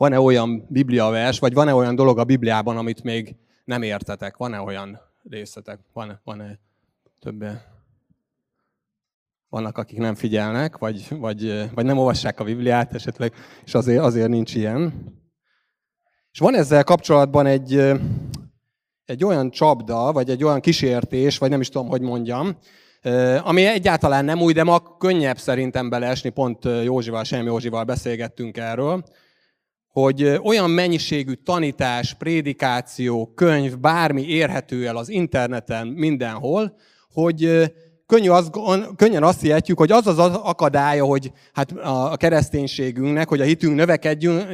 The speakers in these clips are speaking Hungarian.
van-e olyan bibliavers, vagy van-e olyan dolog a Bibliában, amit még nem értetek? Van-e olyan részletek? Van-e, van-e több? Vannak, akik nem figyelnek, vagy, vagy, vagy nem olvassák a Bibliát esetleg, és azért, azért nincs ilyen. És van ezzel kapcsolatban egy, egy olyan csapda, vagy egy olyan kísértés, vagy nem is tudom, hogy mondjam, ami egyáltalán nem új, de ma könnyebb szerintem beleesni, pont Józsival, Sem Józsival beszélgettünk erről, hogy olyan mennyiségű tanítás, prédikáció, könyv, bármi érhető el az interneten mindenhol, hogy könnyű az, könnyen azt hihetjük, hogy az az akadálya, hogy hát a kereszténységünknek, hogy a hitünk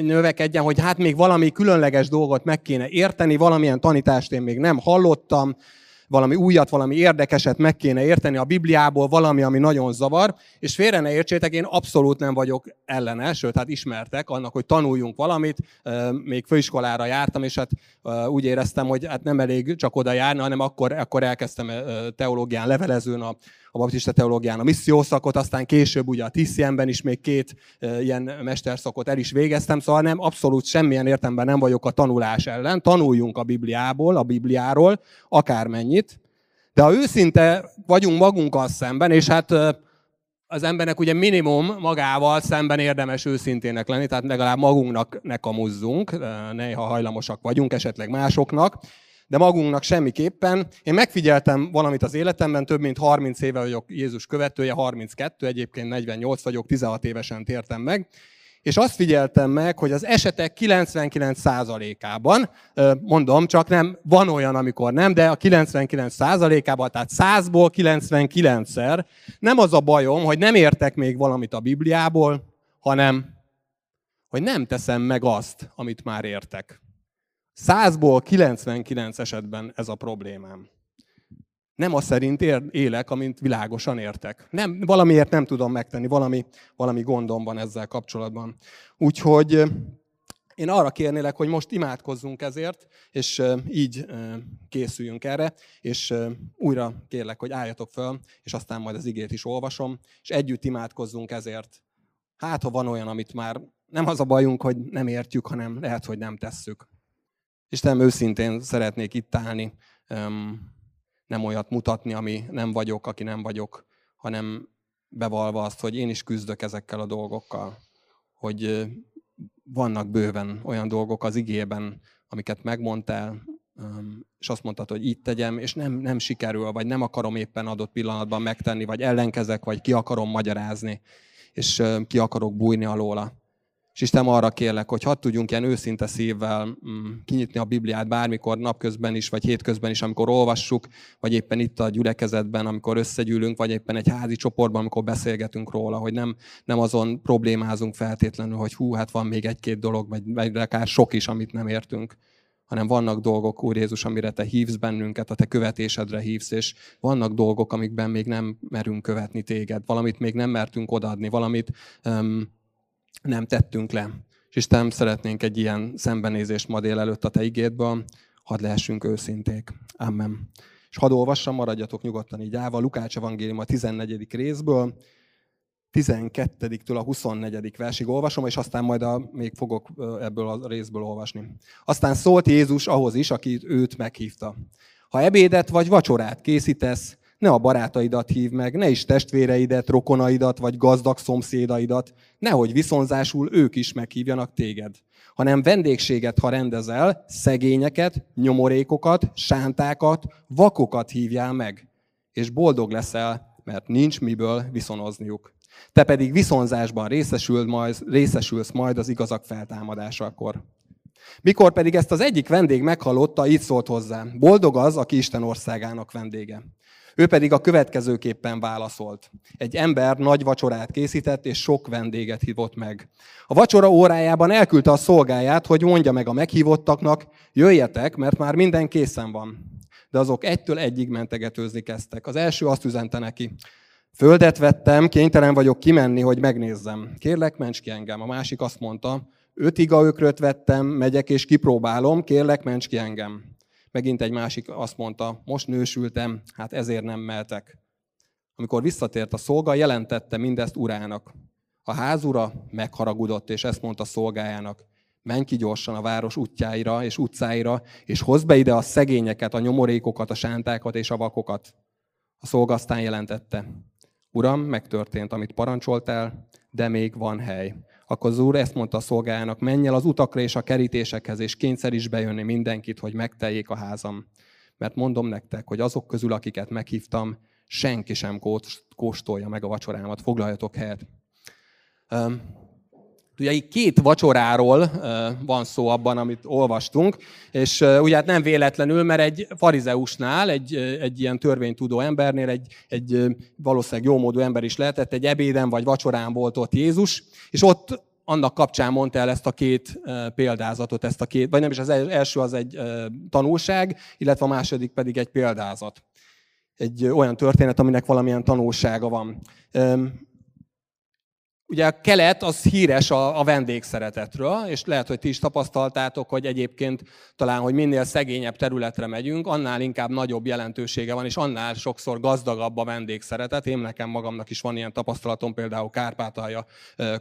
növekedjen, hogy hát még valami különleges dolgot meg kéne érteni, valamilyen tanítást én még nem hallottam, valami újat, valami érdekeset meg kéne érteni a Bibliából, valami, ami nagyon zavar, és félre ne értsétek, én abszolút nem vagyok ellene, sőt, hát ismertek annak, hogy tanuljunk valamit, még főiskolára jártam, és hát úgy éreztem, hogy hát nem elég csak oda járni, hanem akkor, akkor elkezdtem teológián levelezőn a, a baptista teológián a missziószakot, aztán később ugye a TCM-ben is még két ilyen mesterszakot el is végeztem, szóval nem, abszolút semmilyen értemben nem vagyok a tanulás ellen. Tanuljunk a Bibliából, a Bibliáról, akármennyit, de ha őszinte vagyunk magunkkal szemben, és hát az embernek ugye minimum magával szemben érdemes őszintének lenni, tehát legalább magunknak ne kamuzzunk, néha hajlamosak vagyunk, esetleg másoknak, de magunknak semmiképpen. Én megfigyeltem valamit az életemben, több mint 30 éve vagyok Jézus követője, 32, egyébként 48 vagyok, 16 évesen tértem meg, és azt figyeltem meg, hogy az esetek 99%-ában, mondom, csak nem, van olyan, amikor nem, de a 99%-ában, tehát 100-ból 99-szer nem az a bajom, hogy nem értek még valamit a Bibliából, hanem hogy nem teszem meg azt, amit már értek. Százból 99 esetben ez a problémám. Nem az szerint élek, amint világosan értek. Nem, valamiért nem tudom megtenni, valami, valami gondom van ezzel kapcsolatban. Úgyhogy én arra kérnélek, hogy most imádkozzunk ezért, és így készüljünk erre, és újra kérlek, hogy álljatok föl, és aztán majd az igét is olvasom, és együtt imádkozzunk ezért. Hát, ha van olyan, amit már nem az a bajunk, hogy nem értjük, hanem lehet, hogy nem tesszük. Istenem, őszintén szeretnék itt állni, nem olyat mutatni, ami nem vagyok, aki nem vagyok, hanem bevalva azt, hogy én is küzdök ezekkel a dolgokkal, hogy vannak bőven olyan dolgok az igében, amiket megmondtál, és azt mondtad, hogy így tegyem, és nem, nem sikerül, vagy nem akarom éppen adott pillanatban megtenni, vagy ellenkezek, vagy ki akarom magyarázni, és ki akarok bújni alóla. És Isten arra kérlek, hogy hadd tudjunk ilyen őszinte szívvel mm, kinyitni a Bibliát bármikor, napközben is, vagy hétközben is, amikor olvassuk, vagy éppen itt a gyülekezetben, amikor összegyűlünk, vagy éppen egy házi csoportban, amikor beszélgetünk róla, hogy nem, nem azon problémázunk feltétlenül, hogy hú, hát van még egy-két dolog, vagy, vagy akár sok is, amit nem értünk hanem vannak dolgok, Úr Jézus, amire Te hívsz bennünket, a Te követésedre hívsz, és vannak dolgok, amikben még nem merünk követni Téged, valamit még nem mertünk odaadni, valamit um, nem tettünk le. És Isten, szeretnénk egy ilyen szembenézést ma délelőtt a Te igédből, hadd lehessünk őszinték. Amen. És hadd olvassam, maradjatok nyugodtan így állva, Lukács evangélium a 14. részből, 12-től a 24. versig olvasom, és aztán majd a, még fogok ebből a részből olvasni. Aztán szólt Jézus ahhoz is, aki őt meghívta. Ha ebédet vagy vacsorát készítesz, ne a barátaidat hív meg, ne is testvéreidet, rokonaidat vagy gazdag szomszédaidat, nehogy viszonzásul ők is meghívjanak téged, hanem vendégséget, ha rendezel, szegényeket, nyomorékokat, sántákat, vakokat hívjál meg, és boldog leszel, mert nincs miből viszonozniuk. Te pedig viszonzásban részesül majd, részesülsz majd az igazak feltámadásakor. Mikor pedig ezt az egyik vendég meghallotta, így szólt hozzá. Boldog az, aki Isten országának vendége. Ő pedig a következőképpen válaszolt. Egy ember nagy vacsorát készített, és sok vendéget hívott meg. A vacsora órájában elküldte a szolgáját, hogy mondja meg a meghívottaknak, jöjjetek, mert már minden készen van. De azok egytől egyig mentegetőzni kezdtek. Az első azt üzente neki, Földet vettem, kénytelen vagyok kimenni, hogy megnézzem. Kérlek, ments ki engem. A másik azt mondta, öt iga vettem, megyek és kipróbálom, kérlek, ments ki engem. Megint egy másik azt mondta, most nősültem, hát ezért nem meltek. Amikor visszatért a szolga, jelentette mindezt urának. A házura megharagudott, és ezt mondta szolgájának. Menj ki gyorsan a város útjáira és utcáira, és hozd be ide a szegényeket, a nyomorékokat, a sántákat és a vakokat. A szolga aztán jelentette. Uram, megtörtént, amit parancsoltál, de még van hely. Akkor az úr ezt mondta a szolgájának, menj el az utakra és a kerítésekhez, és kényszer is bejönni mindenkit, hogy megteljék a házam. Mert mondom nektek, hogy azok közül, akiket meghívtam, senki sem kóstolja meg a vacsorámat. Foglaljatok helyet. Ugye két vacsoráról van szó abban, amit olvastunk, és ugye hát nem véletlenül, mert egy farizeusnál, egy, egy ilyen törvénytudó embernél, egy, egy valószínűleg jómódú ember is lehetett, egy ebéden vagy vacsorán volt ott Jézus, és ott annak kapcsán mondta el ezt a két példázatot, ezt a két, vagy nem is az első az egy tanulság, illetve a második pedig egy példázat. Egy olyan történet, aminek valamilyen tanulsága van. Ugye a kelet az híres a, a vendégszeretetről, és lehet, hogy ti is tapasztaltátok, hogy egyébként talán, hogy minél szegényebb területre megyünk, annál inkább nagyobb jelentősége van, és annál sokszor gazdagabb a vendégszeretet. Én nekem magamnak is van ilyen tapasztalatom például Kárpátalja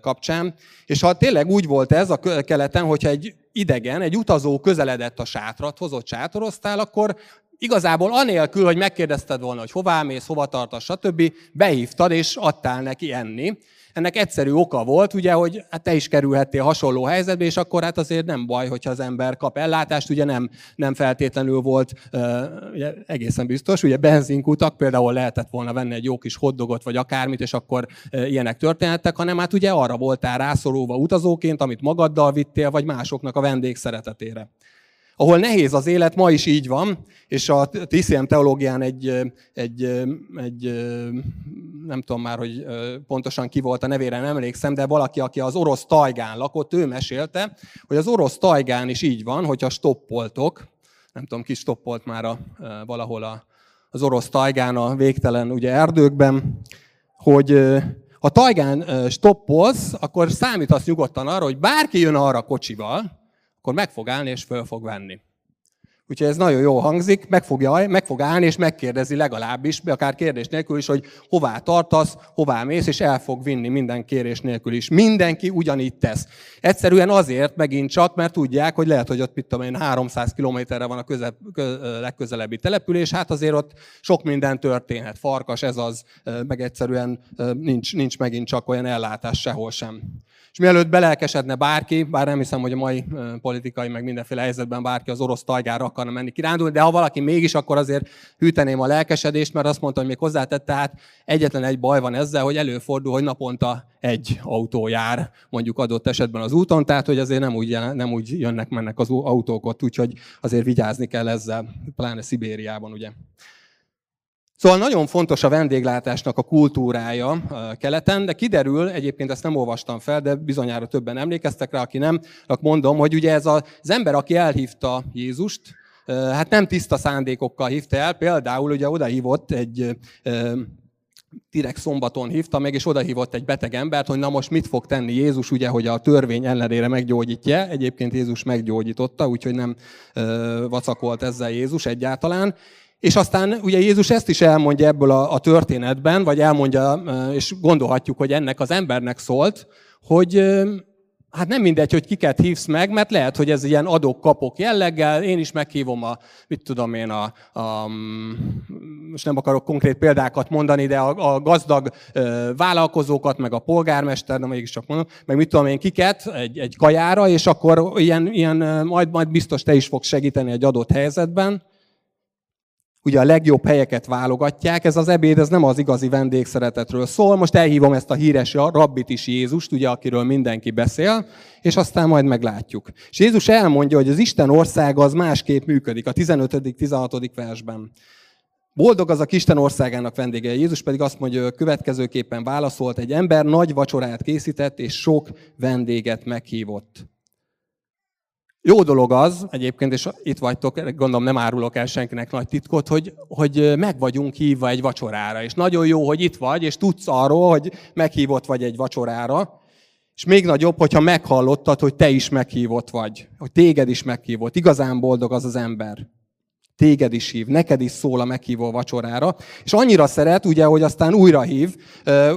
kapcsán. És ha tényleg úgy volt ez a keleten, hogyha egy idegen, egy utazó közeledett a sátrat, hozott sátoroztál, akkor igazából anélkül, hogy megkérdezted volna, hogy hová mész, hova tartasz, stb., behívtad és adtál neki enni. Ennek egyszerű oka volt, ugye, hogy hát te is kerülhettél hasonló helyzetbe, és akkor hát azért nem baj, hogyha az ember kap ellátást, ugye nem, nem feltétlenül volt ugye, egészen biztos, ugye benzinkutak, például lehetett volna venni egy jó kis hoddogot, vagy akármit, és akkor ilyenek történhettek, hanem hát ugye arra voltál rászorulva utazóként, amit magaddal vittél, vagy másoknak a vendég szeretetére ahol nehéz az élet, ma is így van, és a TCM teológián egy, egy, egy nem tudom már, hogy pontosan ki volt a nevére, nem emlékszem, de valaki, aki az orosz tajgán lakott, ő mesélte, hogy az orosz tajgán is így van, hogyha stoppoltok, nem tudom, ki stoppolt már a, valahol a, az orosz tajgán a végtelen ugye, erdőkben, hogy ha tajgán stoppolsz, akkor számítasz nyugodtan arra, hogy bárki jön arra kocsival, akkor meg fog állni és föl fog venni. Úgyhogy ez nagyon jó hangzik, meg, fogja, meg fog állni és megkérdezi legalábbis, akár kérdés nélkül is, hogy hová tartasz, hová mész, és el fog vinni minden kérés nélkül is. Mindenki ugyanígy tesz. Egyszerűen azért megint csak, mert tudják, hogy lehet, hogy ott mit tudom én, 300 kilométerre van a köze, kö, legközelebbi település, hát azért ott sok minden történhet. Farkas, ez az, meg egyszerűen nincs, nincs megint csak olyan ellátás sehol sem. És mielőtt belelkesedne bárki, bár nem hiszem, hogy a mai politikai, meg mindenféle helyzetben bárki az orosz tajgára akarna menni kirándulni, de ha valaki mégis, akkor azért hűteném a lelkesedést, mert azt mondta, hogy még hozzátette, tehát egyetlen egy baj van ezzel, hogy előfordul, hogy naponta egy autó jár mondjuk adott esetben az úton, tehát hogy azért nem úgy, nem úgy jönnek, mennek az autók ott, úgyhogy azért vigyázni kell ezzel, pláne Szibériában, ugye. Szóval nagyon fontos a vendéglátásnak a kultúrája keleten, de kiderül, egyébként ezt nem olvastam fel, de bizonyára többen emlékeztek rá, aki nem, mondom, hogy ugye ez az ember, aki elhívta Jézust, hát nem tiszta szándékokkal hívta el, például ugye odahívott egy direkt szombaton hívta meg, és odahívott egy beteg embert, hogy na most mit fog tenni Jézus, ugye, hogy a törvény ellenére meggyógyítja. Egyébként Jézus meggyógyította, úgyhogy nem vacakolt ezzel Jézus egyáltalán. És aztán ugye Jézus ezt is elmondja ebből a, a történetben, vagy elmondja, és gondolhatjuk, hogy ennek az embernek szólt, hogy hát nem mindegy, hogy kiket hívsz meg, mert lehet, hogy ez ilyen adok-kapok jelleggel, én is meghívom a, mit tudom én, a, a most nem akarok konkrét példákat mondani, de a, a gazdag vállalkozókat, meg a polgármester, de mégiscsak mondom, meg mit tudom én kiket egy, egy kajára, és akkor ilyen, ilyen majd, majd biztos te is fogsz segíteni egy adott helyzetben ugye a legjobb helyeket válogatják. Ez az ebéd, ez nem az igazi vendégszeretetről szól. Most elhívom ezt a híres rabbit is Jézust, ugye, akiről mindenki beszél, és aztán majd meglátjuk. És Jézus elmondja, hogy az Isten országa az másképp működik a 15.-16. versben. Boldog az a Isten országának vendége. Jézus pedig azt mondja, hogy következőképpen válaszolt, egy ember nagy vacsorát készített, és sok vendéget meghívott. Jó dolog az, egyébként, és itt vagytok, gondolom nem árulok el senkinek nagy titkot, hogy, hogy meg vagyunk hívva egy vacsorára. És nagyon jó, hogy itt vagy, és tudsz arról, hogy meghívott vagy egy vacsorára. És még nagyobb, hogyha meghallottad, hogy te is meghívott vagy, hogy téged is meghívott. Igazán boldog az az ember. Téged is hív, neked is szól a meghívó vacsorára. És annyira szeret, ugye, hogy aztán újra hív.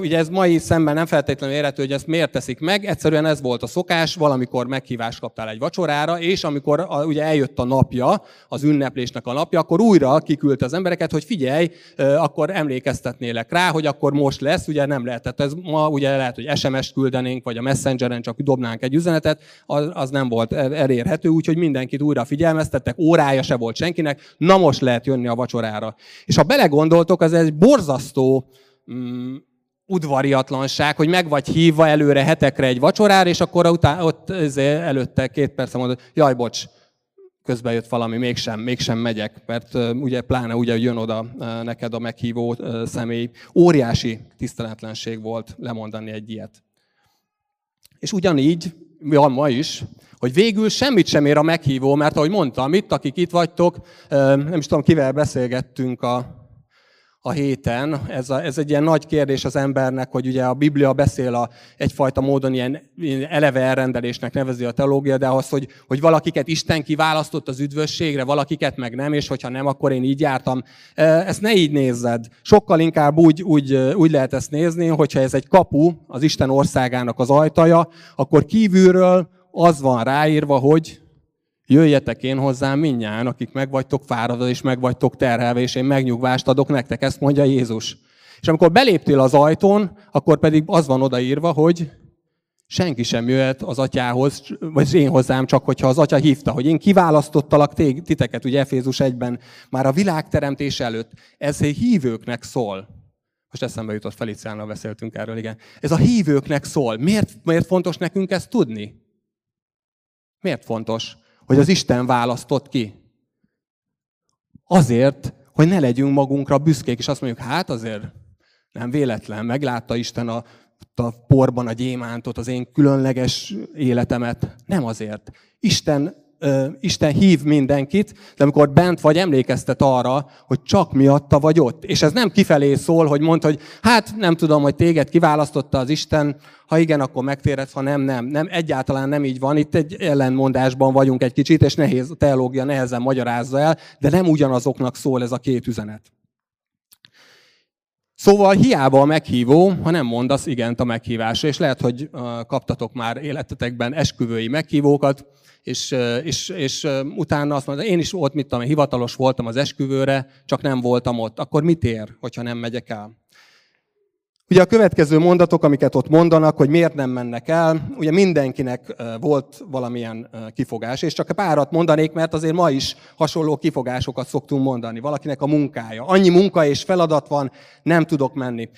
Ugye ez mai szemben nem feltétlenül érhető, hogy ezt miért teszik meg. Egyszerűen ez volt a szokás, valamikor meghívást kaptál egy vacsorára, és amikor ugye eljött a napja, az ünneplésnek a napja, akkor újra kiküldte az embereket, hogy figyelj, akkor emlékeztetnélek rá, hogy akkor most lesz, ugye nem lehetett. Ez ma ugye lehet, hogy SMS-t küldenénk, vagy a Messengeren csak dobnánk egy üzenetet, az, az nem volt elérhető, úgyhogy mindenkit újra figyelmeztettek, órája se volt senkinek, na most lehet jönni a vacsorára. És ha belegondoltok, az egy borzasztó mm, udvariatlanság, hogy meg vagy hívva előre hetekre egy vacsorára, és akkor utá, ott előtte két perc mondod, jaj, bocs, közben jött valami, mégsem, mégsem megyek, mert uh, ugye pláne ugye jön oda uh, neked a meghívó uh, személy. Óriási tiszteletlenség volt lemondani egy ilyet. És ugyanígy van ma is, hogy végül semmit sem ér a meghívó, mert ahogy mondtam, itt, akik itt vagytok, nem is tudom, kivel beszélgettünk a, a héten. Ez, a, ez egy ilyen nagy kérdés az embernek, hogy ugye a Biblia beszél a, egyfajta módon ilyen, eleve elrendelésnek nevezi a teológia, de az, hogy, hogy valakiket Isten kiválasztott az üdvösségre, valakiket meg nem, és hogyha nem, akkor én így jártam. Ezt ne így nézzed. Sokkal inkább úgy, úgy, úgy lehet ezt nézni, hogyha ez egy kapu az Isten országának az ajtaja, akkor kívülről az van ráírva, hogy jöjjetek én hozzám mindnyájan, akik meg vagytok fáradva és meg vagytok terhelve, és én megnyugvást adok nektek, ezt mondja Jézus. És amikor beléptél az ajtón, akkor pedig az van odaírva, hogy senki sem jöhet az atyához, vagy én hozzám, csak hogyha az atya hívta, hogy én kiválasztottalak titeket, ugye Efézus 1-ben, már a világteremtés előtt. Ez hívőknek szól. Most eszembe jutott Feliciánnal beszéltünk erről, igen. Ez a hívőknek szól. Miért, miért fontos nekünk ezt tudni? Miért fontos, hogy az Isten választott ki? Azért, hogy ne legyünk magunkra büszkék, és azt mondjuk, hát azért nem véletlen, meglátta Isten a, a porban a gyémántot, az én különleges életemet. Nem azért. Isten Isten hív mindenkit, de amikor bent vagy, emlékeztet arra, hogy csak miatta vagy ott. És ez nem kifelé szól, hogy mondd, hogy hát nem tudom, hogy téged kiválasztotta az Isten, ha igen, akkor megtéredsz, ha nem, nem. Nem, egyáltalán nem így van. Itt egy ellenmondásban vagyunk egy kicsit, és nehéz, a teológia nehezen magyarázza el, de nem ugyanazoknak szól ez a két üzenet. Szóval hiába a meghívó, ha nem mondasz igent a meghívásra, és lehet, hogy kaptatok már életetekben esküvői meghívókat, és, és, és utána azt mondta, én is ott, mit tudom, hivatalos voltam az esküvőre, csak nem voltam ott. Akkor mit ér, hogyha nem megyek el? Ugye a következő mondatok, amiket ott mondanak, hogy miért nem mennek el, ugye mindenkinek volt valamilyen kifogás, és csak párat mondanék, mert azért ma is hasonló kifogásokat szoktunk mondani. Valakinek a munkája. Annyi munka és feladat van, nem tudok menni.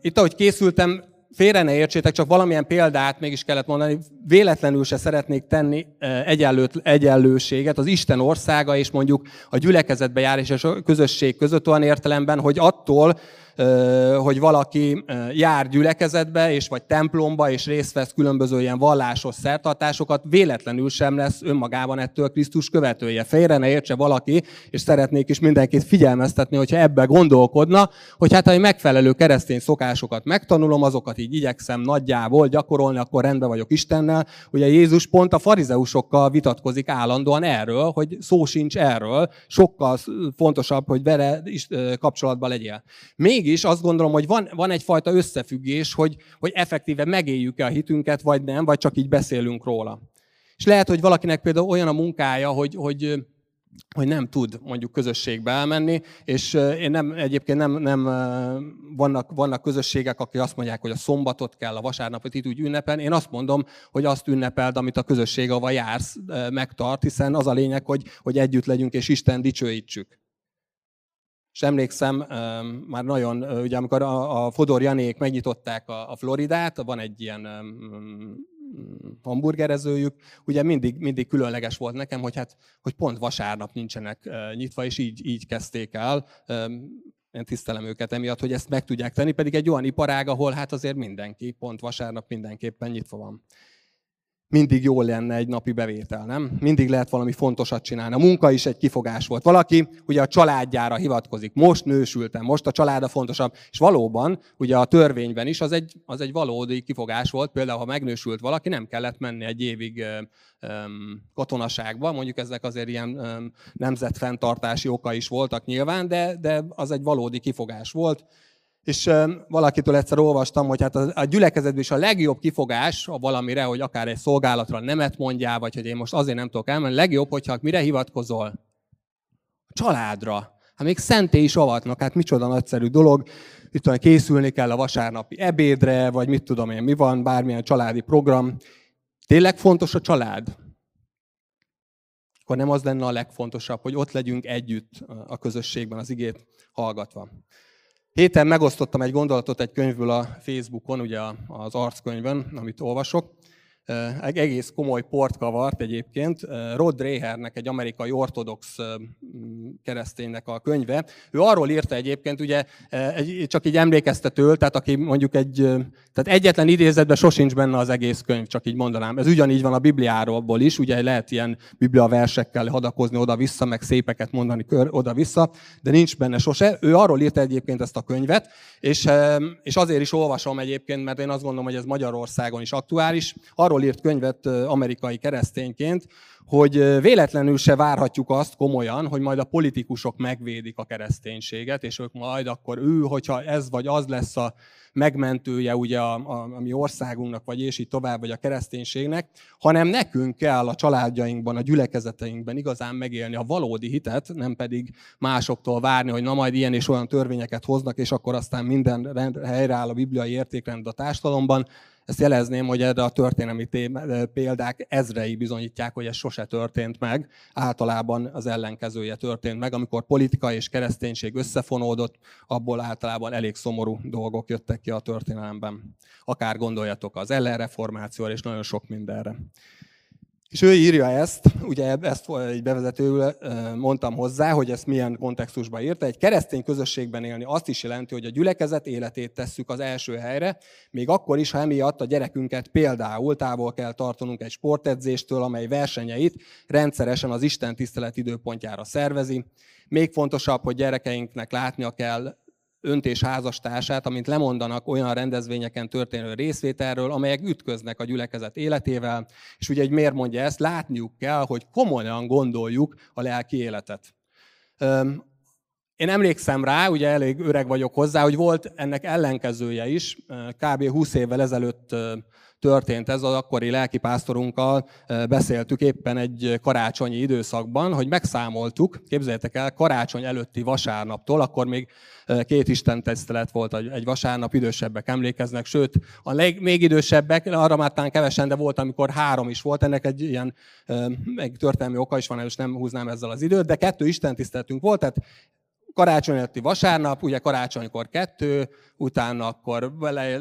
Itt, ahogy készültem, félre ne értsétek, csak valamilyen példát mégis kellett mondani, véletlenül se szeretnék tenni egyenlőt, egyenlőséget az Isten országa és mondjuk a gyülekezetbe jár és a közösség között olyan értelemben, hogy attól, hogy valaki jár gyülekezetbe, és vagy templomba, és részt vesz különböző ilyen vallásos szertartásokat, véletlenül sem lesz önmagában ettől Krisztus követője. Félre ne értse valaki, és szeretnék is mindenkit figyelmeztetni, hogyha ebbe gondolkodna, hogy hát ha egy megfelelő keresztény szokásokat megtanulom, azokat így igyekszem nagyjából gyakorolni, akkor rendben vagyok Istennel. Ugye Jézus pont a farizeusokkal vitatkozik állandóan erről, hogy szó sincs erről, sokkal fontosabb, hogy vele is kapcsolatban legyél. Még mégis azt gondolom, hogy van, van egyfajta összefüggés, hogy, hogy effektíve megéljük-e a hitünket, vagy nem, vagy csak így beszélünk róla. És lehet, hogy valakinek például olyan a munkája, hogy, hogy hogy nem tud mondjuk közösségbe elmenni, és én nem, egyébként nem, nem vannak, vannak közösségek, akik azt mondják, hogy a szombatot kell, a vasárnapot itt úgy ünnepelni. Én azt mondom, hogy azt ünnepeld, amit a közösség, ahova jársz, megtart, hiszen az a lényeg, hogy, hogy együtt legyünk és Isten dicsőítsük. És emlékszem, már nagyon, ugye amikor a, Fodor Janék megnyitották a, Floridát, van egy ilyen hamburgerezőjük, ugye mindig, mindig különleges volt nekem, hogy, hát, hogy pont vasárnap nincsenek nyitva, és így, így kezdték el. Én tisztelem őket emiatt, hogy ezt meg tudják tenni, pedig egy olyan iparág, ahol hát azért mindenki, pont vasárnap mindenképpen nyitva van. Mindig jól lenne egy napi bevétel, nem? Mindig lehet valami fontosat csinálni. A munka is egy kifogás volt. Valaki ugye a családjára hivatkozik. Most nősültem, most a család a fontosabb. És valóban, ugye a törvényben is az egy, az egy valódi kifogás volt. Például, ha megnősült valaki, nem kellett menni egy évig katonaságba. Mondjuk ezek azért ilyen nemzetfenntartási oka is voltak nyilván, de, de az egy valódi kifogás volt és valakitől egyszer olvastam, hogy hát a gyülekezetben is a legjobb kifogás a valamire, hogy akár egy szolgálatra nemet mondjál, vagy hogy én most azért nem tudok elmenni, legjobb, hogyha mire hivatkozol? A családra. Hát még szenté is avatnak, hát micsoda nagyszerű dolog. Itt tudom, készülni kell a vasárnapi ebédre, vagy mit tudom én, mi van, bármilyen családi program. Tényleg fontos a család? Akkor nem az lenne a legfontosabb, hogy ott legyünk együtt a közösségben, az igét hallgatva. Héten megosztottam egy gondolatot egy könyvből a Facebookon, ugye az arckönyvön, amit olvasok, egy egész komoly port kavart egyébként. Rod Drehernek, egy amerikai ortodox kereszténynek a könyve. Ő arról írta egyébként, ugye csak így emlékeztető, tehát aki mondjuk egy, tehát egyetlen idézetben sosincs benne az egész könyv, csak így mondanám. Ez ugyanígy van a Bibliáról is, ugye lehet ilyen biblia versekkel hadakozni oda-vissza, meg szépeket mondani oda-vissza, de nincs benne sose. Ő arról írta egyébként ezt a könyvet, és, és azért is olvasom egyébként, mert én azt gondolom, hogy ez Magyarországon is aktuális. Arról arról írt könyvet amerikai keresztényként, hogy véletlenül se várhatjuk azt komolyan, hogy majd a politikusok megvédik a kereszténységet, és ők majd akkor ő, hogyha ez vagy az lesz a megmentője ugye a, a, a mi országunknak, vagy és így tovább, vagy a kereszténységnek, hanem nekünk kell a családjainkban, a gyülekezeteinkben igazán megélni a valódi hitet, nem pedig másoktól várni, hogy na majd ilyen és olyan törvényeket hoznak, és akkor aztán minden helyreáll a bibliai értékrend a társadalomban, ezt jelezném, hogy erre a történelmi példák ezrei bizonyítják, hogy ez sose történt meg. Általában az ellenkezője történt meg, amikor politika és kereszténység összefonódott, abból általában elég szomorú dolgok jöttek ki a történelemben. Akár gondoljatok az ellenreformációra és nagyon sok mindenre. És ő írja ezt, ugye ezt egy bevezetőül mondtam hozzá, hogy ezt milyen kontextusban írta. Egy keresztény közösségben élni azt is jelenti, hogy a gyülekezet életét tesszük az első helyre, még akkor is, ha emiatt a gyerekünket például távol kell tartanunk egy sportedzéstől, amely versenyeit rendszeresen az Isten tisztelet időpontjára szervezi. Még fontosabb, hogy gyerekeinknek látnia kell öntés házastársát, amint lemondanak olyan rendezvényeken történő részvételről, amelyek ütköznek a gyülekezet életével, és ugye egy miért mondja ezt, látniuk kell, hogy komolyan gondoljuk a lelki életet. Én emlékszem rá, ugye elég öreg vagyok hozzá, hogy volt ennek ellenkezője is. Kb. 20 évvel ezelőtt történt ez, az akkori lelkipásztorunkkal beszéltük éppen egy karácsonyi időszakban, hogy megszámoltuk, képzeljétek el, karácsony előtti vasárnaptól, akkor még két Isten tisztelet volt egy vasárnap, idősebbek emlékeznek, sőt, a leg, még idősebbek, arra már talán kevesen, de volt, amikor három is volt, ennek egy ilyen egy történelmi oka is van, és nem húznám ezzel az időt, de kettő Isten tiszteletünk volt, tehát karácsony előtti vasárnap, ugye karácsonykor kettő, utána akkor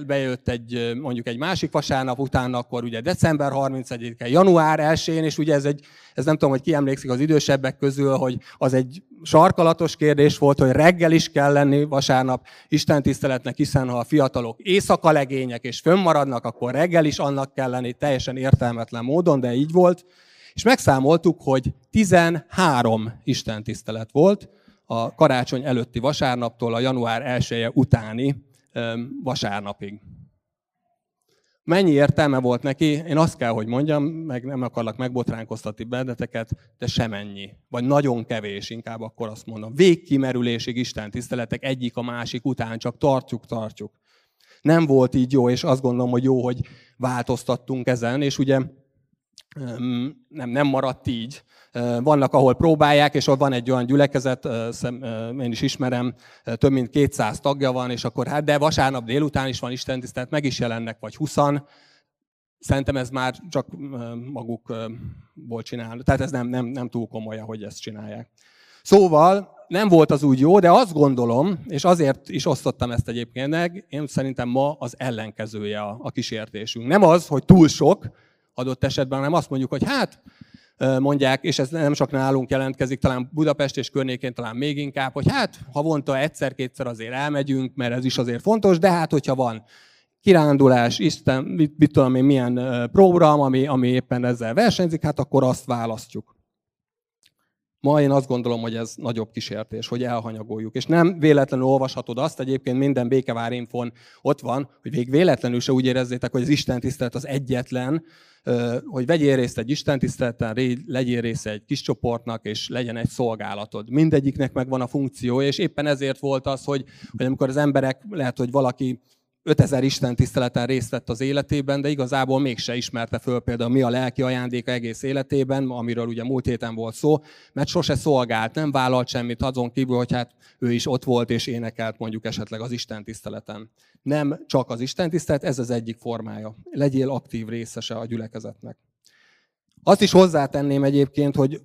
bejött egy, mondjuk egy másik vasárnap, utána akkor ugye december 31-e, január 1-én, és ugye ez egy, ez nem tudom, hogy ki emlékszik az idősebbek közül, hogy az egy sarkalatos kérdés volt, hogy reggel is kell lenni vasárnap Isten tiszteletnek, hiszen ha a fiatalok éjszaka legények és fönnmaradnak, akkor reggel is annak kell lenni, teljesen értelmetlen módon, de így volt. És megszámoltuk, hogy 13 Isten tisztelet volt, a karácsony előtti vasárnaptól a január 1 -e utáni vasárnapig. Mennyi értelme volt neki? Én azt kell, hogy mondjam, meg nem akarlak megbotránkoztatni benneteket, de semennyi. Vagy nagyon kevés, inkább akkor azt mondom. Végkimerülésig Isten tiszteletek egyik a másik után, csak tartjuk, tartjuk. Nem volt így jó, és azt gondolom, hogy jó, hogy változtattunk ezen, és ugye nem, nem maradt így. Vannak, ahol próbálják, és ott van egy olyan gyülekezet, én is ismerem, több mint 200 tagja van, és akkor hát, de vasárnap délután is van Isten tisztelet, meg is jelennek, vagy 20 Szerintem ez már csak magukból csinálnak. Tehát ez nem, nem, nem túl komoly, hogy ezt csinálják. Szóval nem volt az úgy jó, de azt gondolom, és azért is osztottam ezt egyébként, én szerintem ma az ellenkezője a, a kísértésünk. Nem az, hogy túl sok, adott esetben, hanem azt mondjuk, hogy hát mondják, és ez nem csak nálunk jelentkezik, talán Budapest és környékén talán még inkább, hogy hát havonta egyszer-kétszer azért elmegyünk, mert ez is azért fontos, de hát hogyha van kirándulás, Isten, mit, mit tudom én, milyen program, ami, ami éppen ezzel versenyzik, hát akkor azt választjuk. Ma én azt gondolom, hogy ez nagyobb kísértés, hogy elhanyagoljuk. És nem véletlenül olvashatod azt, egyébként minden Békevárinfon ott van, hogy még véletlenül se úgy érezzétek, hogy az Isten tisztelet az egyetlen, hogy vegyél részt egy Isten tiszteleten, legyél része egy kis csoportnak, és legyen egy szolgálatod. Mindegyiknek megvan a funkciója, és éppen ezért volt az, hogy, hogy amikor az emberek, lehet, hogy valaki 5000 Isten tiszteleten részt vett az életében, de igazából mégse ismerte föl például mi a lelki ajándéka egész életében, amiről ugye múlt héten volt szó, mert sose szolgált, nem vállalt semmit azon kívül, hogy hát ő is ott volt és énekelt mondjuk esetleg az Isten tiszteleten. Nem csak az Isten tisztelet, ez az egyik formája. Legyél aktív részese a gyülekezetnek. Azt is hozzátenném egyébként, hogy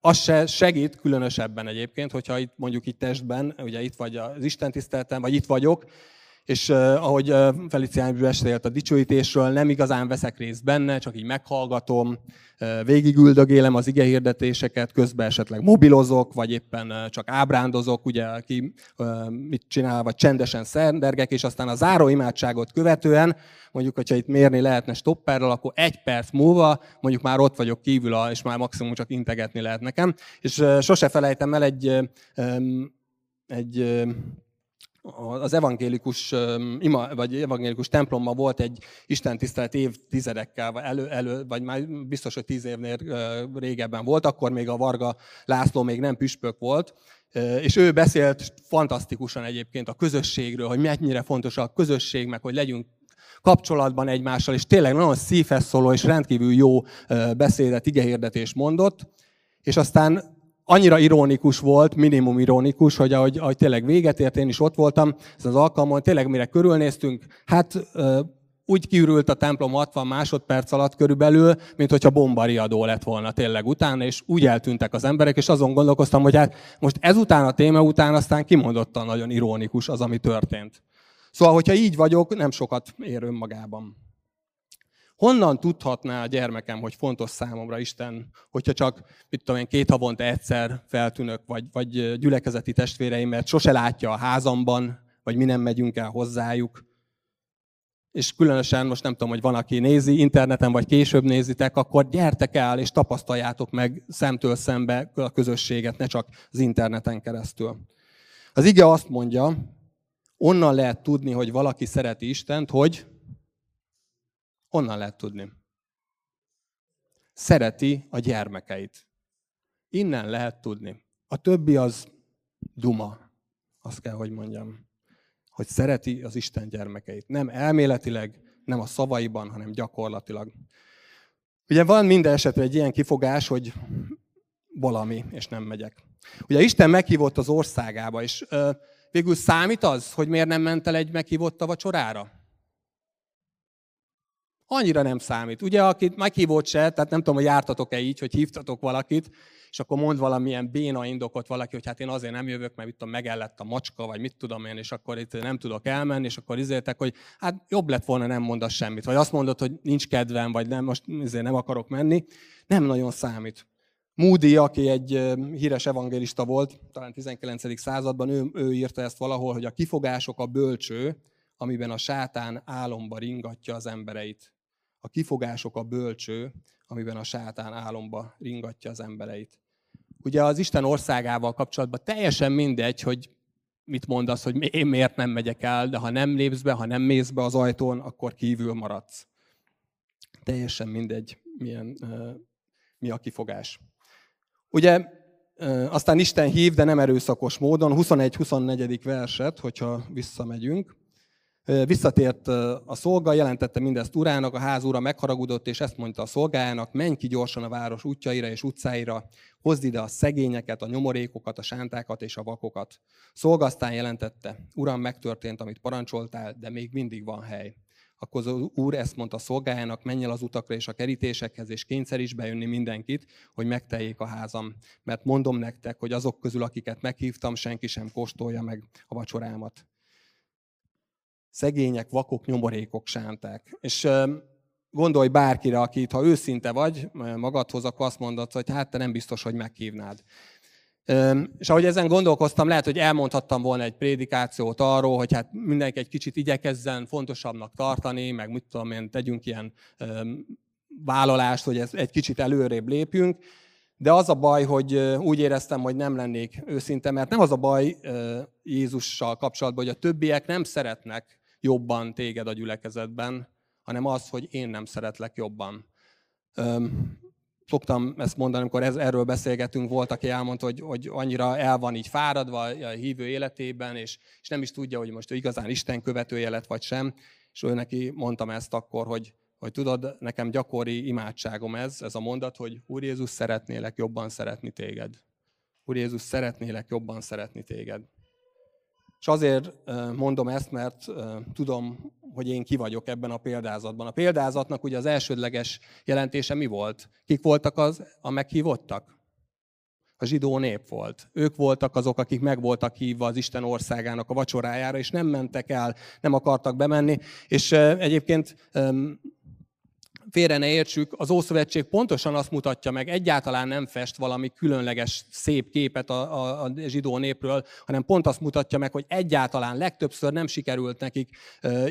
az se segít különösebben egyébként, hogyha itt mondjuk itt testben, ugye itt vagy az Isten tiszteleten, vagy itt vagyok, és uh, ahogy uh, Felicián beszélt a dicsőítésről, nem igazán veszek részt benne, csak így meghallgatom, uh, végigüldögélem az igehirdetéseket, közben esetleg mobilozok, vagy éppen uh, csak ábrándozok, ugye, aki uh, mit csinál, vagy csendesen szendergek, és aztán a záró imádságot követően, mondjuk, hogyha itt mérni lehetne stopperrel, akkor egy perc múlva mondjuk már ott vagyok kívül, és már maximum csak integetni lehet nekem. És uh, sose felejtem el egy, um, egy az evangélikus, ima, vagy evangélikus templomban volt egy istentisztelet évtizedekkel, elő, elő, vagy már biztos, hogy tíz évnél régebben volt, akkor még a Varga László még nem püspök volt, és ő beszélt fantasztikusan egyébként a közösségről, hogy mennyire fontos a közösség, meg hogy legyünk kapcsolatban egymással, és tényleg nagyon szívhez szóló és rendkívül jó beszédet, igehirdetés mondott, és aztán annyira ironikus volt, minimum ironikus, hogy ahogy, ahogy tényleg véget ért, én is ott voltam ez az alkalmon, tényleg mire körülnéztünk, hát úgy kiürült a templom 60 másodperc alatt körülbelül, mint hogyha bombariadó lett volna tényleg utána, és úgy eltűntek az emberek, és azon gondolkoztam, hogy hát most ezután a téma után aztán kimondottan nagyon ironikus az, ami történt. Szóval, hogyha így vagyok, nem sokat ér önmagában. Honnan tudhatná a gyermekem, hogy fontos számomra Isten, hogyha csak, mit tudom én, két havonta egyszer feltűnök, vagy, vagy gyülekezeti testvéreim, mert sose látja a házamban, vagy mi nem megyünk el hozzájuk. És különösen most nem tudom, hogy van, aki nézi interneten, vagy később nézitek, akkor gyertek el, és tapasztaljátok meg szemtől szembe a közösséget, ne csak az interneten keresztül. Az ige azt mondja, onnan lehet tudni, hogy valaki szereti Istent, hogy Honnan lehet tudni? Szereti a gyermekeit. Innen lehet tudni. A többi az duma, azt kell, hogy mondjam. Hogy szereti az Isten gyermekeit. Nem elméletileg, nem a szavaiban, hanem gyakorlatilag. Ugye van minden esetre egy ilyen kifogás, hogy valami, és nem megyek. Ugye Isten meghívott az országába, és végül számít az, hogy miért nem ment el egy meghívott a vacsorára? Annyira nem számít. Ugye, akit meghívott se, tehát nem tudom, hogy jártatok-e így, hogy hívtatok valakit, és akkor mond valamilyen béna indokot valaki, hogy hát én azért nem jövök, mert itt a megellett a macska, vagy mit tudom én, és akkor itt nem tudok elmenni, és akkor izéltek, hogy hát jobb lett volna nem mondasz semmit. Vagy azt mondod, hogy nincs kedvem, vagy nem, most azért nem akarok menni. Nem nagyon számít. Moody, aki egy híres evangélista volt, talán 19. században, ő, ő írta ezt valahol, hogy a kifogások a bölcső, amiben a sátán álomba ringatja az embereit. A kifogások a bölcső, amiben a sátán álomba ringatja az embereit. Ugye az Isten országával kapcsolatban teljesen mindegy, hogy mit mondasz, hogy én miért nem megyek el, de ha nem lépsz be, ha nem mész be az ajtón, akkor kívül maradsz. Teljesen mindegy, milyen, mi a kifogás. Ugye aztán Isten hív, de nem erőszakos módon, 21-24. verset, hogyha visszamegyünk. Visszatért a szolga, jelentette mindezt urának, a ház ura megharagudott, és ezt mondta a szolgájának, menj ki gyorsan a város útjaira és utcáira, hozd ide a szegényeket, a nyomorékokat, a sántákat és a vakokat. Szolga aztán jelentette, uram, megtörtént, amit parancsoltál, de még mindig van hely. Akkor az úr ezt mondta a szolgájának, menj el az utakra és a kerítésekhez, és kényszer is bejönni mindenkit, hogy megteljék a házam. Mert mondom nektek, hogy azok közül, akiket meghívtam, senki sem kóstolja meg a vacsorámat szegények, vakok, nyomorékok sánták. És gondolj bárkire, akit, ha őszinte vagy magadhoz, akkor azt mondod, hogy hát te nem biztos, hogy meghívnád. És ahogy ezen gondolkoztam, lehet, hogy elmondhattam volna egy prédikációt arról, hogy hát mindenki egy kicsit igyekezzen fontosabbnak tartani, meg mit tudom én, tegyünk ilyen vállalást, hogy ez egy kicsit előrébb lépjünk. De az a baj, hogy úgy éreztem, hogy nem lennék őszinte, mert nem az a baj Jézussal kapcsolatban, hogy a többiek nem szeretnek jobban téged a gyülekezetben, hanem az, hogy én nem szeretlek jobban szoktam ezt mondani, amikor ez, erről beszélgetünk, volt, aki elmondta, hogy, hogy annyira el van így fáradva a hívő életében, és, és nem is tudja, hogy most ő igazán Isten követője lett, vagy sem. És ő neki mondtam ezt akkor, hogy, hogy tudod, nekem gyakori imádságom ez, ez a mondat, hogy Úr Jézus, szeretnélek jobban szeretni téged. Úr Jézus, szeretnélek jobban szeretni téged. És azért mondom ezt, mert tudom, hogy én ki vagyok ebben a példázatban. A példázatnak ugye az elsődleges jelentése mi volt? Kik voltak az a meghívottak? A zsidó nép volt. Ők voltak azok, akik meg voltak hívva az Isten országának a vacsorájára, és nem mentek el, nem akartak bemenni. És egyébként félre ne értsük, az Ószövetség pontosan azt mutatja meg, egyáltalán nem fest valami különleges, szép képet a, a, a zsidó népről, hanem pont azt mutatja meg, hogy egyáltalán legtöbbször nem sikerült nekik uh,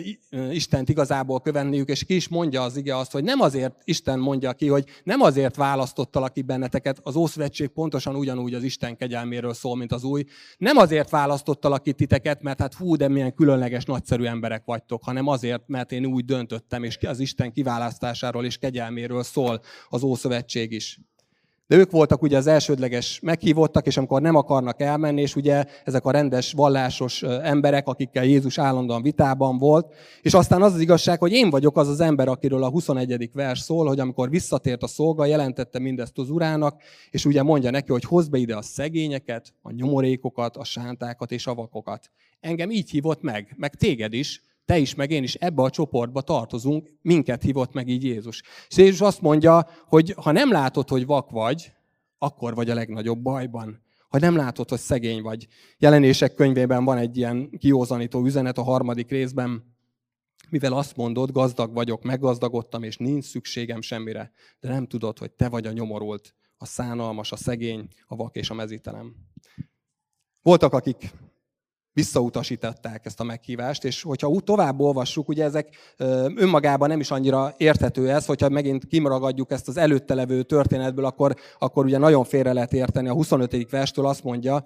Istent igazából követniük, és ki is mondja az ige azt, hogy nem azért, Isten mondja ki, hogy nem azért választottalak ki benneteket, az Ószövetség pontosan ugyanúgy az Isten kegyelméről szól, mint az új, nem azért választottalak ki titeket, mert hát hú, de milyen különleges, nagyszerű emberek vagytok, hanem azért, mert én úgy döntöttem, és az Isten kiválasztására bűnbántásáról és kegyelméről szól az Ószövetség is. De ők voltak ugye az elsődleges meghívottak, és amikor nem akarnak elmenni, és ugye ezek a rendes, vallásos emberek, akikkel Jézus állandóan vitában volt, és aztán az az igazság, hogy én vagyok az az ember, akiről a 21. vers szól, hogy amikor visszatért a szolga, jelentette mindezt az urának, és ugye mondja neki, hogy hozd be ide a szegényeket, a nyomorékokat, a sántákat és a vakokat. Engem így hívott meg, meg téged is, te is, meg én is ebbe a csoportba tartozunk, minket hívott meg így Jézus. És Jézus azt mondja, hogy ha nem látod, hogy vak vagy, akkor vagy a legnagyobb bajban. Ha nem látod, hogy szegény vagy. Jelenések könyvében van egy ilyen kiózanító üzenet a harmadik részben, mivel azt mondod, gazdag vagyok, meggazdagodtam, és nincs szükségem semmire, de nem tudod, hogy te vagy a nyomorult, a szánalmas, a szegény, a vak és a mezítelem. Voltak, akik visszautasították ezt a meghívást, és hogyha tovább olvassuk, ugye ezek önmagában nem is annyira érthető ez, hogyha megint kimaragadjuk ezt az előtte levő történetből, akkor, akkor ugye nagyon félre lehet érteni. A 25. verstől azt mondja,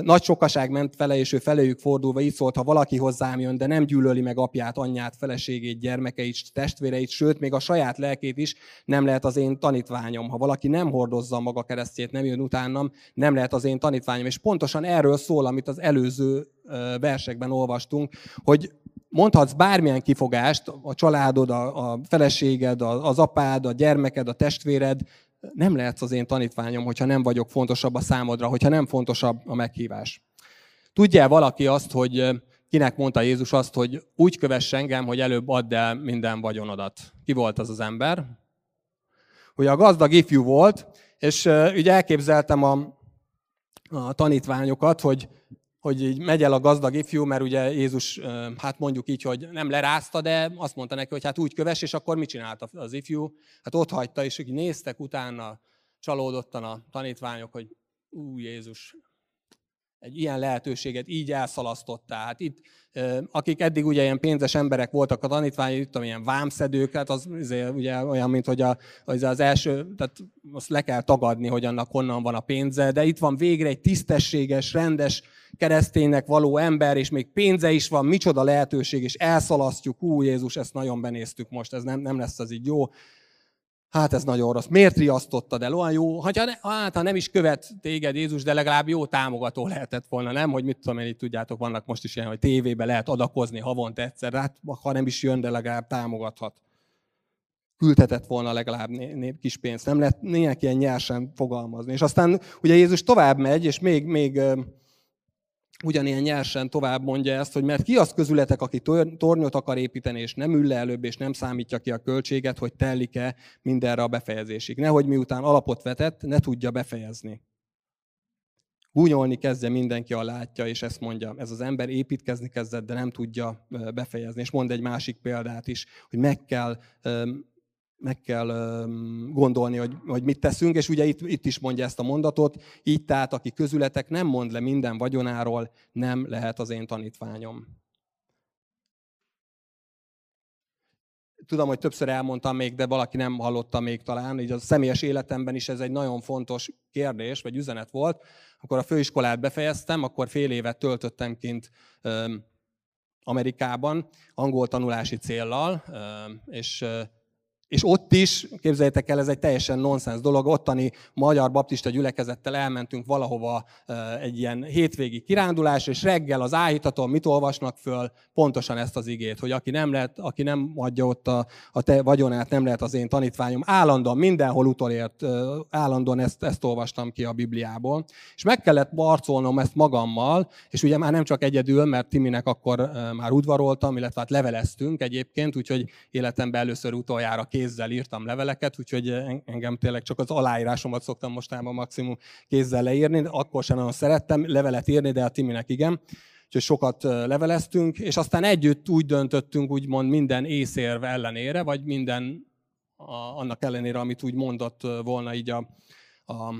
nagy sokaság ment fele, és ő feléjük fordulva így szólt, ha valaki hozzám jön, de nem gyűlöli meg apját, anyját, feleségét, gyermekeit, testvéreit, sőt, még a saját lelkét is, nem lehet az én tanítványom. Ha valaki nem hordozza maga keresztjét, nem jön utánam, nem lehet az én tanítványom. És pontosan erről szól, amit az előző versekben olvastunk, hogy mondhatsz bármilyen kifogást, a családod, a, a feleséged, az apád, a gyermeked, a testvéred, nem lehetsz az én tanítványom, hogyha nem vagyok fontosabb a számodra, hogyha nem fontosabb a meghívás. Tudja valaki azt, hogy kinek mondta Jézus azt, hogy úgy kövess engem, hogy előbb add el minden vagyonodat. Ki volt az az ember? Ugye a gazdag ifjú volt, és ugye elképzeltem a, a tanítványokat, hogy hogy így megy el a gazdag ifjú, mert ugye Jézus, hát mondjuk így, hogy nem lerázta, de azt mondta neki, hogy hát úgy köves, és akkor mit csinált az ifjú? Hát ott hagyta, és így néztek utána, csalódottan a tanítványok, hogy ú, Jézus, egy ilyen lehetőséget így elszalasztottál. Hát itt, akik eddig ugye ilyen pénzes emberek voltak a tanítványok, itt ilyen vámszedők, hát az ugye olyan, mint hogy a, az, az első, tehát azt le kell tagadni, hogy annak honnan van a pénze, de itt van végre egy tisztességes, rendes, kereszténynek való ember, és még pénze is van, micsoda lehetőség, és elszalasztjuk, ú Jézus, ezt nagyon benéztük most, ez nem, nem lesz az így jó. Hát ez nagyon rossz. Miért riasztottad el? Olyan jó, ha, ne, hát, ha nem is követ téged Jézus, de legalább jó támogató lehetett volna, nem? Hogy mit tudom én, itt tudjátok, vannak most is ilyen, hogy tévébe lehet adakozni havonta egyszer, hát ha nem is jön, de legalább támogathat. Küldhetett volna legalább kis pénzt. Nem lehet néha ilyen nyersen fogalmazni. És aztán ugye Jézus tovább megy, és még, még ugyanilyen nyersen tovább mondja ezt, hogy mert ki az közületek, aki tornyot akar építeni, és nem ül le előbb, és nem számítja ki a költséget, hogy tellik-e mindenre a befejezésig. Nehogy miután alapot vetett, ne tudja befejezni. Gúnyolni kezdje mindenki a látja, és ezt mondja. Ez az ember építkezni kezdett, de nem tudja befejezni. És mond egy másik példát is, hogy meg kell meg kell gondolni, hogy, hogy mit teszünk, és ugye itt, itt is mondja ezt a mondatot, így tehát, aki közületek nem mond le minden vagyonáról, nem lehet az én tanítványom. Tudom, hogy többször elmondtam még, de valaki nem hallotta még talán, így a személyes életemben is ez egy nagyon fontos kérdés, vagy üzenet volt. Akkor a főiskolát befejeztem, akkor fél évet töltöttem kint Amerikában, angol tanulási céllal, és és ott is, képzeljétek el, ez egy teljesen nonsens dolog, ottani magyar baptista gyülekezettel elmentünk valahova egy ilyen hétvégi kirándulás, és reggel az áhítaton mit olvasnak föl? Pontosan ezt az igét, hogy aki nem, lehet, aki nem adja ott a, a te vagyonát, nem lehet az én tanítványom. Állandóan, mindenhol utolért, állandóan ezt, ezt olvastam ki a Bibliából. És meg kellett barcolnom ezt magammal, és ugye már nem csak egyedül, mert Timinek akkor már udvaroltam, illetve hát leveleztünk egyébként, úgyhogy életemben először utoljára kézzel írtam leveleket, úgyhogy engem tényleg csak az aláírásomat szoktam mostában maximum kézzel leírni, de akkor sem nagyon szerettem levelet írni, de a Timinek igen. Úgyhogy sokat leveleztünk, és aztán együtt úgy döntöttünk, úgymond minden észérv ellenére, vagy minden a, annak ellenére, amit úgy mondott volna így a, a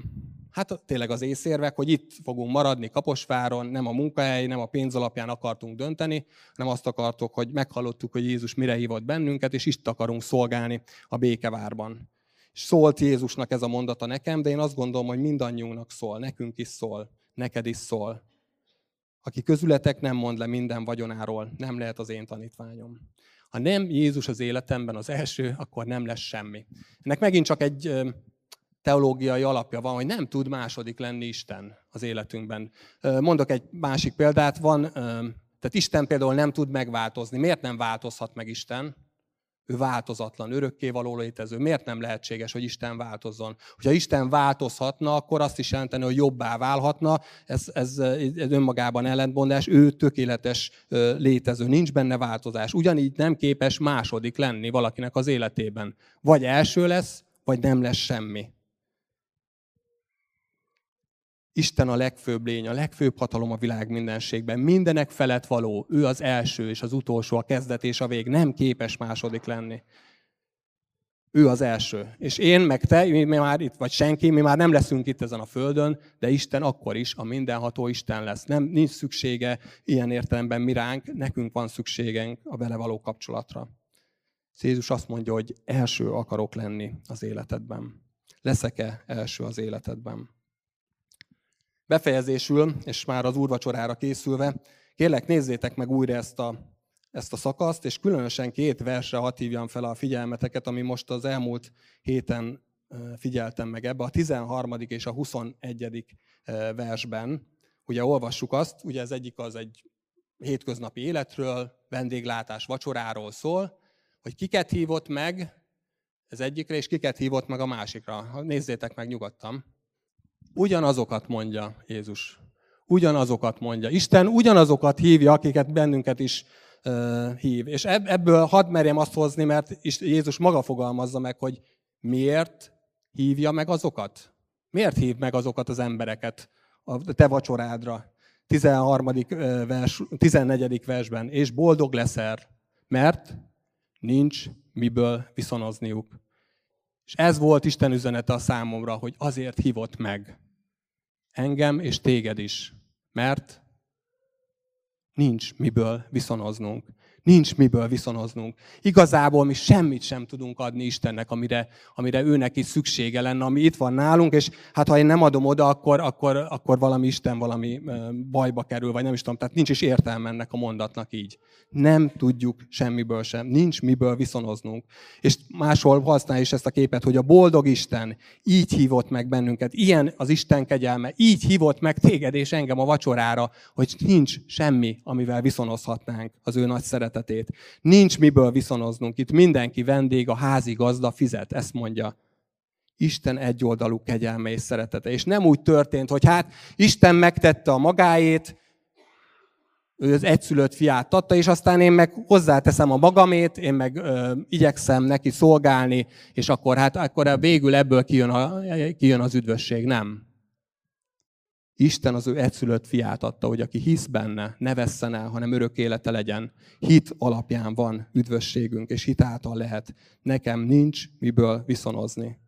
hát tényleg az észérvek, hogy itt fogunk maradni Kaposváron, nem a munkahely, nem a pénz alapján akartunk dönteni, hanem azt akartok, hogy meghallottuk, hogy Jézus mire hívott bennünket, és itt akarunk szolgálni a békevárban. És szólt Jézusnak ez a mondata nekem, de én azt gondolom, hogy mindannyiunknak szól, nekünk is szól, neked is szól. Aki közületek nem mond le minden vagyonáról, nem lehet az én tanítványom. Ha nem Jézus az életemben az első, akkor nem lesz semmi. Ennek megint csak egy teológiai alapja van, hogy nem tud második lenni Isten az életünkben. Mondok egy másik példát, van, tehát Isten például nem tud megváltozni. Miért nem változhat meg Isten? Ő változatlan, örökké való létező. Miért nem lehetséges, hogy Isten változzon? Hogyha Isten változhatna, akkor azt is jelenteni, hogy jobbá válhatna. Ez, ez, ez önmagában ellentmondás. Ő tökéletes létező, nincs benne változás. Ugyanígy nem képes második lenni valakinek az életében. Vagy első lesz, vagy nem lesz semmi. Isten a legfőbb lény, a legfőbb hatalom a világ mindenségben. Mindenek felett való. Ő az első és az utolsó, a kezdet és a vég. Nem képes második lenni. Ő az első. És én, meg te, mi már itt, vagy senki, mi már nem leszünk itt ezen a földön, de Isten akkor is a mindenható Isten lesz. Nem, nincs szüksége ilyen értelemben mi ránk, nekünk van szükségünk a vele való kapcsolatra. Jézus azt mondja, hogy első akarok lenni az életedben. Leszek-e első az életedben? Befejezésül, és már az úrvacsorára készülve, kérlek nézzétek meg újra ezt a, ezt a szakaszt, és különösen két versre hadd hívjam fel a figyelmeteket, ami most az elmúlt héten figyeltem meg ebbe, a 13. és a 21. versben. Ugye olvassuk azt, ugye ez egyik az egy hétköznapi életről, vendéglátás, vacsoráról szól, hogy kiket hívott meg, ez egyikre, és kiket hívott meg a másikra. Nézzétek meg nyugodtan. Ugyanazokat mondja Jézus. Ugyanazokat mondja. Isten ugyanazokat hívja, akiket bennünket is hív. És ebből hadd merjem azt hozni, mert Jézus maga fogalmazza meg, hogy miért hívja meg azokat. Miért hív meg azokat az embereket a te vacsorádra? 13. vers, 14. versben. És boldog leszel, mert nincs miből viszonozniuk. És ez volt Isten üzenete a számomra, hogy azért hívott meg engem és téged is, mert nincs miből viszonoznunk. Nincs miből viszonoznunk. Igazából mi semmit sem tudunk adni Istennek, amire, amire őnek is szüksége lenne, ami itt van nálunk, és hát ha én nem adom oda, akkor, akkor, akkor valami Isten valami bajba kerül, vagy nem is tudom. Tehát nincs is értelme ennek a mondatnak így. Nem tudjuk semmiből sem. Nincs miből viszonoznunk. És máshol használja is ezt a képet, hogy a boldog Isten így hívott meg bennünket. Ilyen az Isten kegyelme. Így hívott meg téged és engem a vacsorára, hogy nincs semmi, amivel viszonozhatnánk az ő nagy szeretet szeretetét. Nincs miből viszonoznunk. Itt mindenki vendég, a házi gazda fizet, ezt mondja. Isten egyoldalú kegyelme és szeretete. És nem úgy történt, hogy hát Isten megtette a magáét, ő az egyszülött fiát adta, és aztán én meg hozzáteszem a magamét, én meg ö, igyekszem neki szolgálni, és akkor hát akkor végül ebből kijön, a, kijön az üdvösség. Nem. Isten az ő egyszülött fiát adta, hogy aki hisz benne, ne vesszen el, hanem örök élete legyen. Hit alapján van üdvösségünk, és hit által lehet. Nekem nincs miből viszonozni.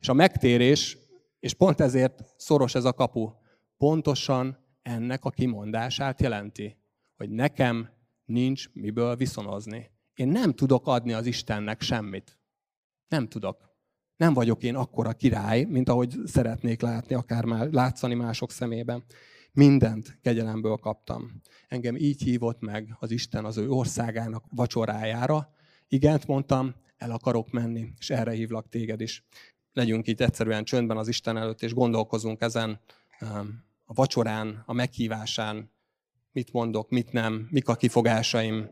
És a megtérés, és pont ezért szoros ez a kapu, pontosan ennek a kimondását jelenti, hogy nekem nincs miből viszonozni. Én nem tudok adni az Istennek semmit. Nem tudok. Nem vagyok én akkora király, mint ahogy szeretnék látni, akár már látszani mások szemében. Mindent kegyelemből kaptam. Engem így hívott meg az Isten az ő országának vacsorájára. Igent mondtam, el akarok menni, és erre hívlak téged is. Legyünk itt egyszerűen csöndben az Isten előtt, és gondolkozunk ezen a vacsorán, a meghívásán, mit mondok, mit nem, mik a kifogásaim.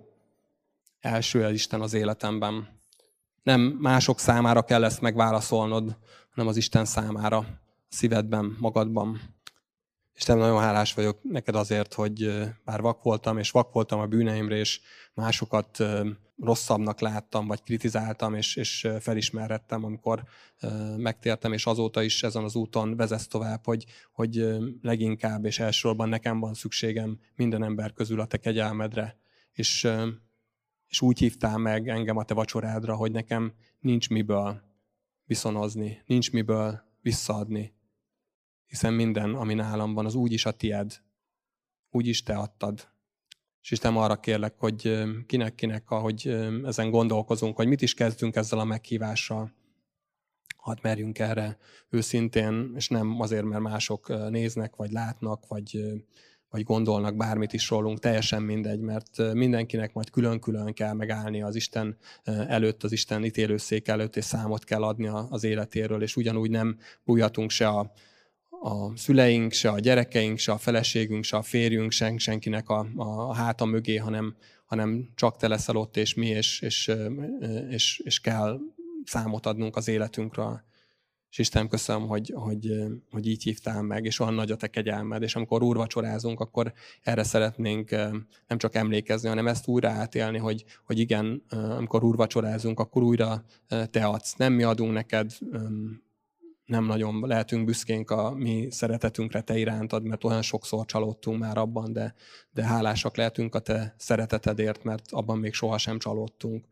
Első az Isten az életemben nem mások számára kell ezt megválaszolnod, hanem az Isten számára, szívedben, magadban. Isten, nagyon hálás vagyok neked azért, hogy bár vak voltam, és vak voltam a bűneimre, és másokat rosszabbnak láttam, vagy kritizáltam, és, és felismerhettem, amikor megtértem, és azóta is ezen az úton vezesz tovább, hogy, hogy leginkább és elsősorban nekem van szükségem minden ember közül a te kegyelmedre. És és úgy hívtál meg engem a te vacsorádra, hogy nekem nincs miből viszonozni, nincs miből visszaadni. Hiszen minden, ami nálam van, az úgy is a tied. Úgy is te adtad. És Isten arra kérlek, hogy kinek-kinek, ahogy ezen gondolkozunk, hogy mit is kezdünk ezzel a meghívással. Hadd merjünk erre őszintén, és nem azért, mert mások néznek, vagy látnak, vagy vagy gondolnak bármit is rólunk, teljesen mindegy, mert mindenkinek majd külön-külön kell megállni az Isten előtt, az Isten ítélőszék előtt, és számot kell adni az életéről, és ugyanúgy nem bújhatunk se a, a szüleink, se a gyerekeink, se a feleségünk, se a férjünk, sen, senkinek a, a háta mögé, hanem, hanem csak te leszel ott, és mi, és, és, és, és kell számot adnunk az életünkről. És Istenem, köszönöm, hogy, hogy, hogy így hívtál meg, és olyan nagy a te kegyelmed, és amikor úrvacsorázunk, akkor erre szeretnénk nem csak emlékezni, hanem ezt újra átélni, hogy, hogy igen, amikor úrvacsorázunk, akkor újra te adsz. Nem mi adunk neked, nem nagyon lehetünk büszkénk a mi szeretetünkre te irántad, mert olyan sokszor csalódtunk már abban, de, de hálásak lehetünk a te szeretetedért, mert abban még sohasem csalódtunk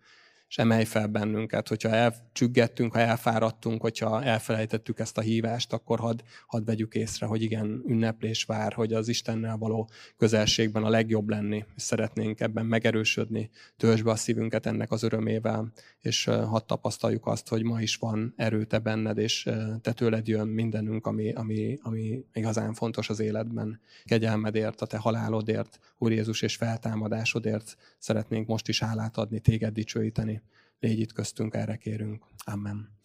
és emelj fel bennünket. Hogyha elcsüggettünk, ha elfáradtunk, hogyha elfelejtettük ezt a hívást, akkor hadd had vegyük észre, hogy igen, ünneplés vár, hogy az Istennel való közelségben a legjobb lenni, és szeretnénk ebben megerősödni, töltsd be a szívünket ennek az örömével, és hadd tapasztaljuk azt, hogy ma is van erő te benned, és te tőled jön mindenünk, ami, ami, ami igazán fontos az életben. Kegyelmedért, a te halálodért, Úr Jézus és feltámadásodért szeretnénk most is hálát adni, téged dicsőíteni. Légy itt köztünk, erre kérünk. Amen.